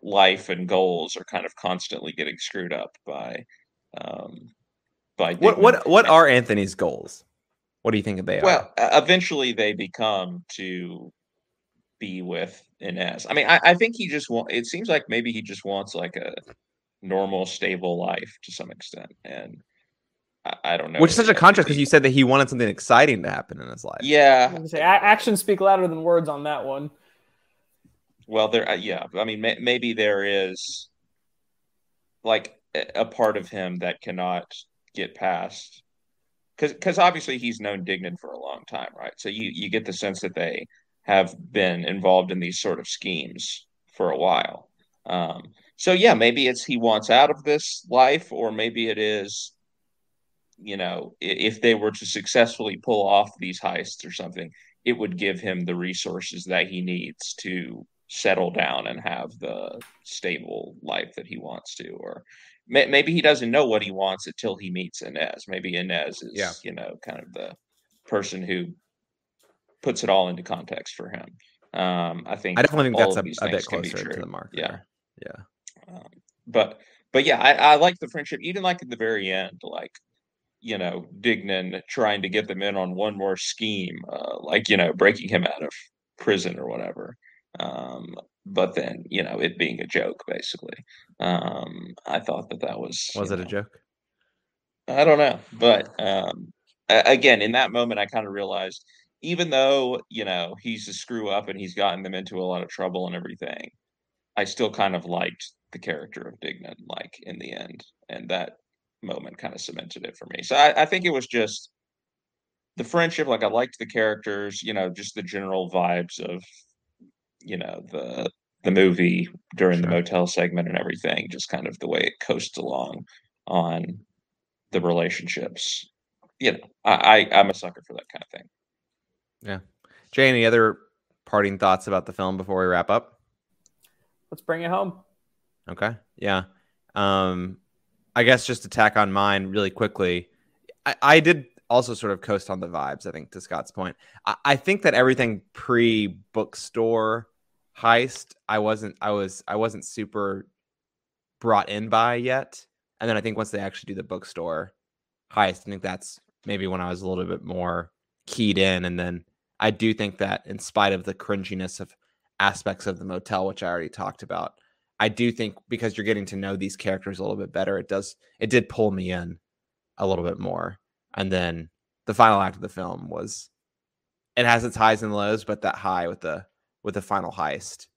life and goals are kind of constantly getting screwed up by, um, by what what what are Anthony's goals? What do you think they well, are? Well, eventually they become to be with Inez. I mean, I, I think he just want. It seems like maybe he just wants like a normal, stable life to some extent, and I, I don't know. Which is such a contrast because you said that he wanted something exciting to happen in his life. Yeah, say, actions speak louder than words on that one. Well, there, uh, yeah. I mean, may, maybe there is like a part of him that cannot get past because because obviously he's known Dignan for a long time, right? So you you get the sense that they have been involved in these sort of schemes for a while. Um, so yeah, maybe it's he wants out of this life, or maybe it is, you know, if they were to successfully pull off these heists or something, it would give him the resources that he needs to settle down and have the stable life that he wants to, or may, maybe he doesn't know what he wants until he meets Inez. Maybe Inez is, yeah. you know, kind of the person who puts it all into context for him. Um, I think I definitely think that's a, a bit closer to the mark. Yeah, yeah. Um, but but yeah, I, I like the friendship. Even like at the very end, like you know Dignan trying to get them in on one more scheme, uh, like you know breaking him out of prison or whatever. Um, but then you know it being a joke, basically. Um, I thought that that was was it know, a joke? I don't know, but um, again, in that moment, I kind of realized even though you know he's a screw up and he's gotten them into a lot of trouble and everything, I still kind of liked the character of Dignan, like in the end, and that moment kind of cemented it for me. So I, I think it was just the friendship. Like I liked the characters, you know, just the general vibes of you know the the movie during sure. the motel segment and everything. Just kind of the way it coasts along on the relationships. You know, I, I I'm a sucker for that kind of thing. Yeah. Jay, any other parting thoughts about the film before we wrap up? Let's bring it home. Okay. Yeah. Um, I guess just to tack on mine really quickly, I, I did also sort of coast on the vibes, I think, to Scott's point. I, I think that everything pre bookstore heist, I wasn't I was I wasn't super brought in by yet. And then I think once they actually do the bookstore heist, I think that's maybe when I was a little bit more keyed in. And then I do think that in spite of the cringiness of aspects of the motel, which I already talked about, I do think because you're getting to know these characters a little bit better, it does it did pull me in a little bit more. And then the final act of the film was it has its highs and lows, but that high with the with the final heist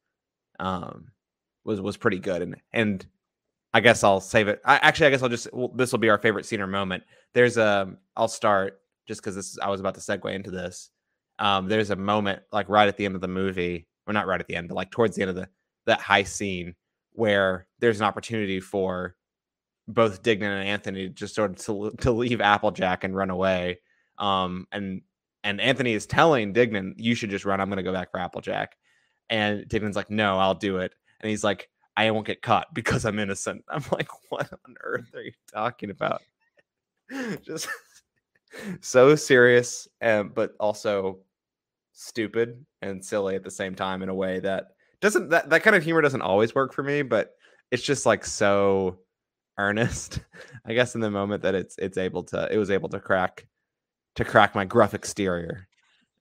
um was was pretty good and and I guess I'll save it. I, actually, I guess I'll just well, this will be our favorite scene or moment. There's a I'll start just because this I was about to segue into this. Um, there's a moment like right at the end of the movie, or not right at the end, but like towards the end of the that high scene where there's an opportunity for both Dignan and Anthony just sort of to, to leave Applejack and run away. Um, and and Anthony is telling Dignan, "You should just run. I'm going to go back for Applejack." And Dignan's like, "No, I'll do it." And he's like, "I won't get caught because I'm innocent." I'm like, "What on earth are you talking about?" just so serious and but also stupid and silly at the same time in a way that doesn't that, that kind of humor doesn't always work for me but it's just like so earnest i guess in the moment that it's it's able to it was able to crack to crack my gruff exterior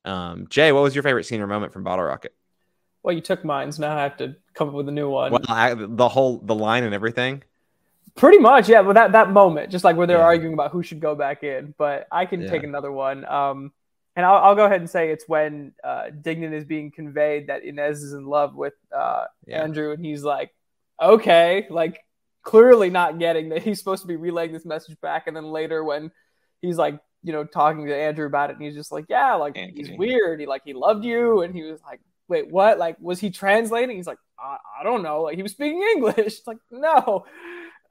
um jay what was your favorite scene or moment from bottle rocket well you took mine so now i have to come up with a new one well, I, the whole the line and everything Pretty much, yeah. Well, that that moment, just like where they're yeah. arguing about who should go back in. But I can yeah. take another one. Um, and I'll, I'll, go ahead and say it's when uh, Dignan is being conveyed that Inez is in love with uh, yeah. Andrew, and he's like, okay, like clearly not getting that he's supposed to be relaying this message back. And then later, when he's like, you know, talking to Andrew about it, and he's just like, yeah, like Anthony. he's weird. He like he loved you, and he was like, wait, what? Like, was he translating? He's like, I, I don't know. Like he was speaking English. It's like, no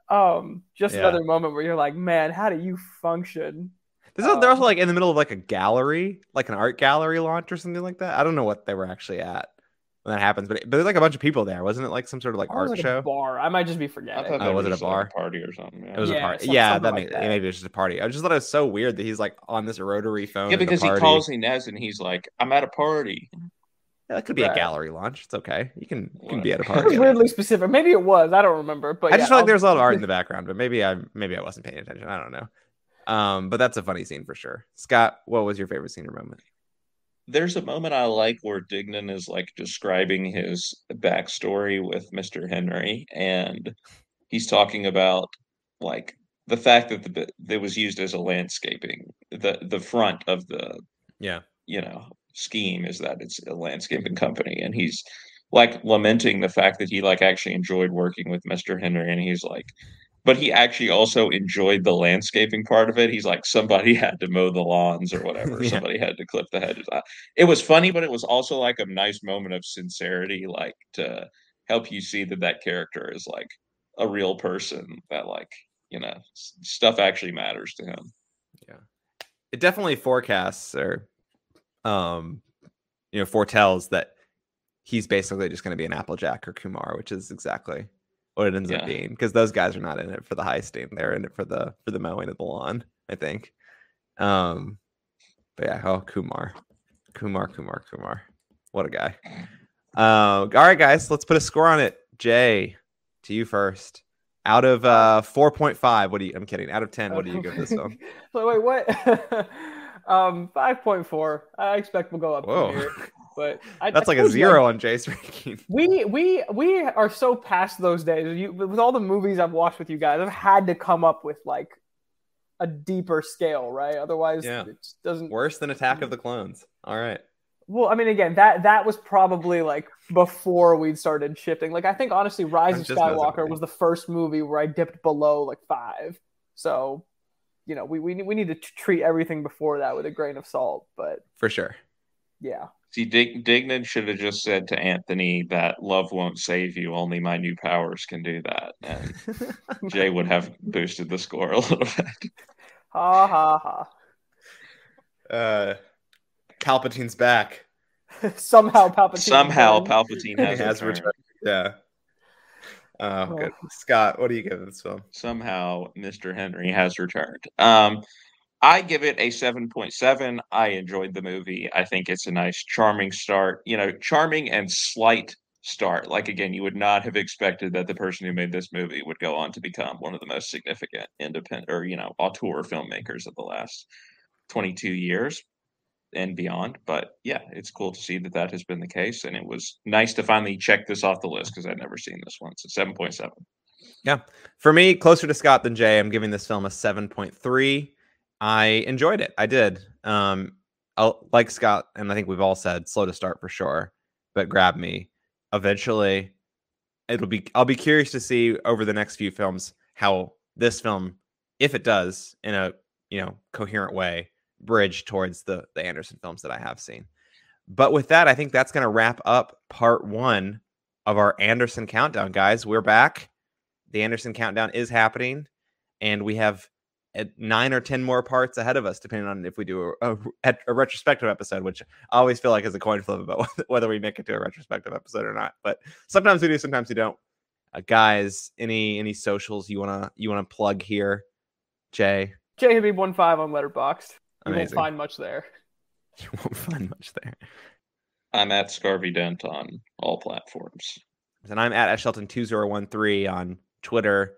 um just yeah. another moment where you're like man how do you function This is, they're Um, also like in the middle of like a gallery, like an art gallery launch or something like that. I don't know what they were actually at when that happens, but but there's like a bunch of people there, wasn't it? Like some sort of like Or was art it a show. bar. I might just be forgetting. thought Oh, was it a just like bar? party or something. Yeah, It was Yeah, a party. some- yeah, something that like makes that. maybe it's just a party. I just thought it was so weird that he's like on this rotary phone. yeah at a because he calls Inez and he's like, "I'm at a party." Yeah, that could be Right. a gallery launch. It's okay. You can you can be at a It was party. weirdly specific. Maybe it was. I don't remember. But I just yeah, feel like I'll- there's a lot of art in the background, but maybe I maybe I wasn't paying attention. I don't know. Um, but that's a funny scene for sure. Scott, what was your favorite scene or moment? There's a moment I like where Dignan is like describing his backstory with Mr. Henry, and he's talking about like the fact that the that was used as a landscaping. The the front of the Yeah. you know scheme is that it's a landscaping company, and he's like lamenting the fact that he like actually enjoyed working with Mr. Henry, and he's like. But he actually also enjoyed the landscaping part of it. He's like, somebody had to mow the lawns or whatever. Yeah. Somebody had to clip the hedges. It was funny, but it was also like a nice moment of sincerity, like to help you see that that character is like a real person that like you know stuff actually matters to him. Yeah, it definitely forecasts or um you know foretells that he's basically just going to be an Applejack or Kumar, which is exactly what it ends up being because those guys are not in it for the heisting; they're in it for the for the mowing of the lawn. I think. Um, but yeah, oh Kumar, Kumar, Kumar, Kumar, what a guy. Uh, all right, guys, let's put a score on it. Jay, to you first. Out of uh 4.5, what do you? I'm kidding. Out of 10, what do you give this one? so wait, what? um, five point four. I expect we'll go up Whoa, from here, but I, that's I like a you, zero on Jay's ranking. We we we are so past those days. You, with all the movies I've watched with you guys, I've had to come up with like a deeper scale, right? Otherwise, Yeah. it just doesn't. Worse than Attack of mm. the Clones. All right. Well, I mean, again, that that was probably like before we'd started shifting. Like, I think honestly, Rise of just messing with Skywalker was the first movie where I dipped below like five. So, you know, we we we need to t- treat everything before that with a grain of salt. But For sure. yeah, See, Dig- Dignan should have just said to Anthony that love won't save you, only my new powers can do that. And Jay would have boosted the score a little bit. ha ha ha. uh Palpatine's back. Somehow Palpatine. Somehow returned. Palpatine has, Has returned. returned. Yeah. Oh, Oh. good. Scott, what do you give this film? Somehow Mr. Henry has returned. Um, I give it a 7.7. I enjoyed the movie. I think it's a nice, charming start. You know, charming and slight start. Like, again, you would not have expected that the person who made this movie would go on to become one of the most significant independent or, you know, auteur filmmakers of the last 22 years and beyond. But yeah, it's cool to see that that has been the case. And it was nice to finally check this off the list because I'd never seen this one. So 7.7. Yeah, For me, closer to Scott than Jay, I'm giving this film a 7.3. I enjoyed it. I did. Um, like Scott, and I think we've all said, slow to start for sure, but grab me. Eventually, it'll be. I'll be curious to see over the next few films how this film, if it does, in a you know coherent way, bridge towards the the Anderson films that I have seen. But with that, I think that's going to wrap up part one of our Anderson countdown, guys. We're back. The Anderson countdown is happening, and we have uh, nine or ten more parts ahead of us, depending on if we do a, a, a retrospective episode, which I always feel like is a coin flip about whether we make it to a retrospective episode or not. But sometimes we do, sometimes we don't. Uh, guys, any any socials you wanna you wanna plug here, Jay? J Habib one five on Letterboxd. You won't find much there. You won't find much there. I'm at Scarvy Dent on all platforms. And I'm at Shelton2013 on Twitter,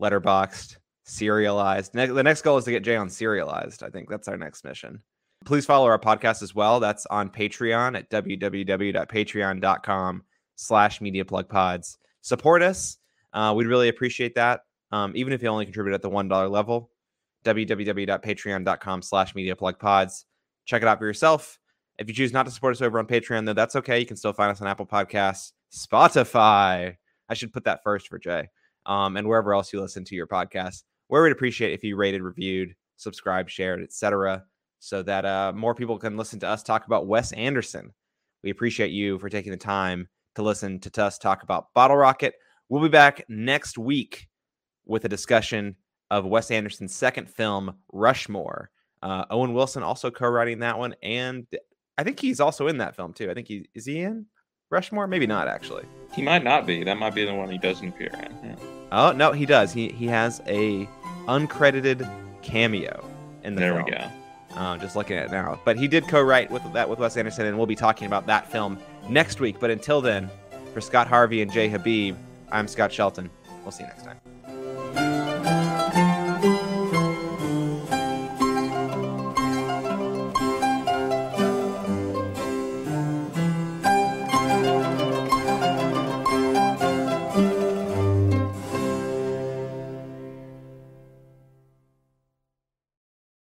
Letterboxd, Serialized. Ne- the next goal is to get Jay on Serialized. I think that's our next mission. Please follow our podcast as well. That's on Patreon at www.patreon.com slash mediaplugpods. Support us. Uh, we'd really appreciate that. Um, even if you only contribute at the $1 level, www.patreon.com slash mediaplugpods. Check it out for yourself. If you choose not to support us over on Patreon, though, that's okay. You can still find us on Apple Podcasts, Spotify. I should put that first for Jay. Um, and wherever else you listen to your podcast, where we'd appreciate if you rated, reviewed, subscribed, shared, etc., so that uh, more people can listen to us talk about Wes Anderson. We appreciate you for taking the time to listen to us talk about Bottle Rocket. We'll be back next week with a discussion of Wes Anderson's second film, Rushmore. Uh, Owen Wilson also co-writing that one, and I think he's also in that film too. I think he is he in Rushmore? Maybe not actually. He might not be. That might be the one he doesn't appear in. Yeah. Oh no, he does. He he has a uncredited cameo in the There film. we go. Uh, just looking at it now. But he did co-write with that with Wes Anderson, and we'll be talking about that film next week. But until then, for Scott Harvey and Jay Habib, I'm Scott Shelton. We'll see you next time.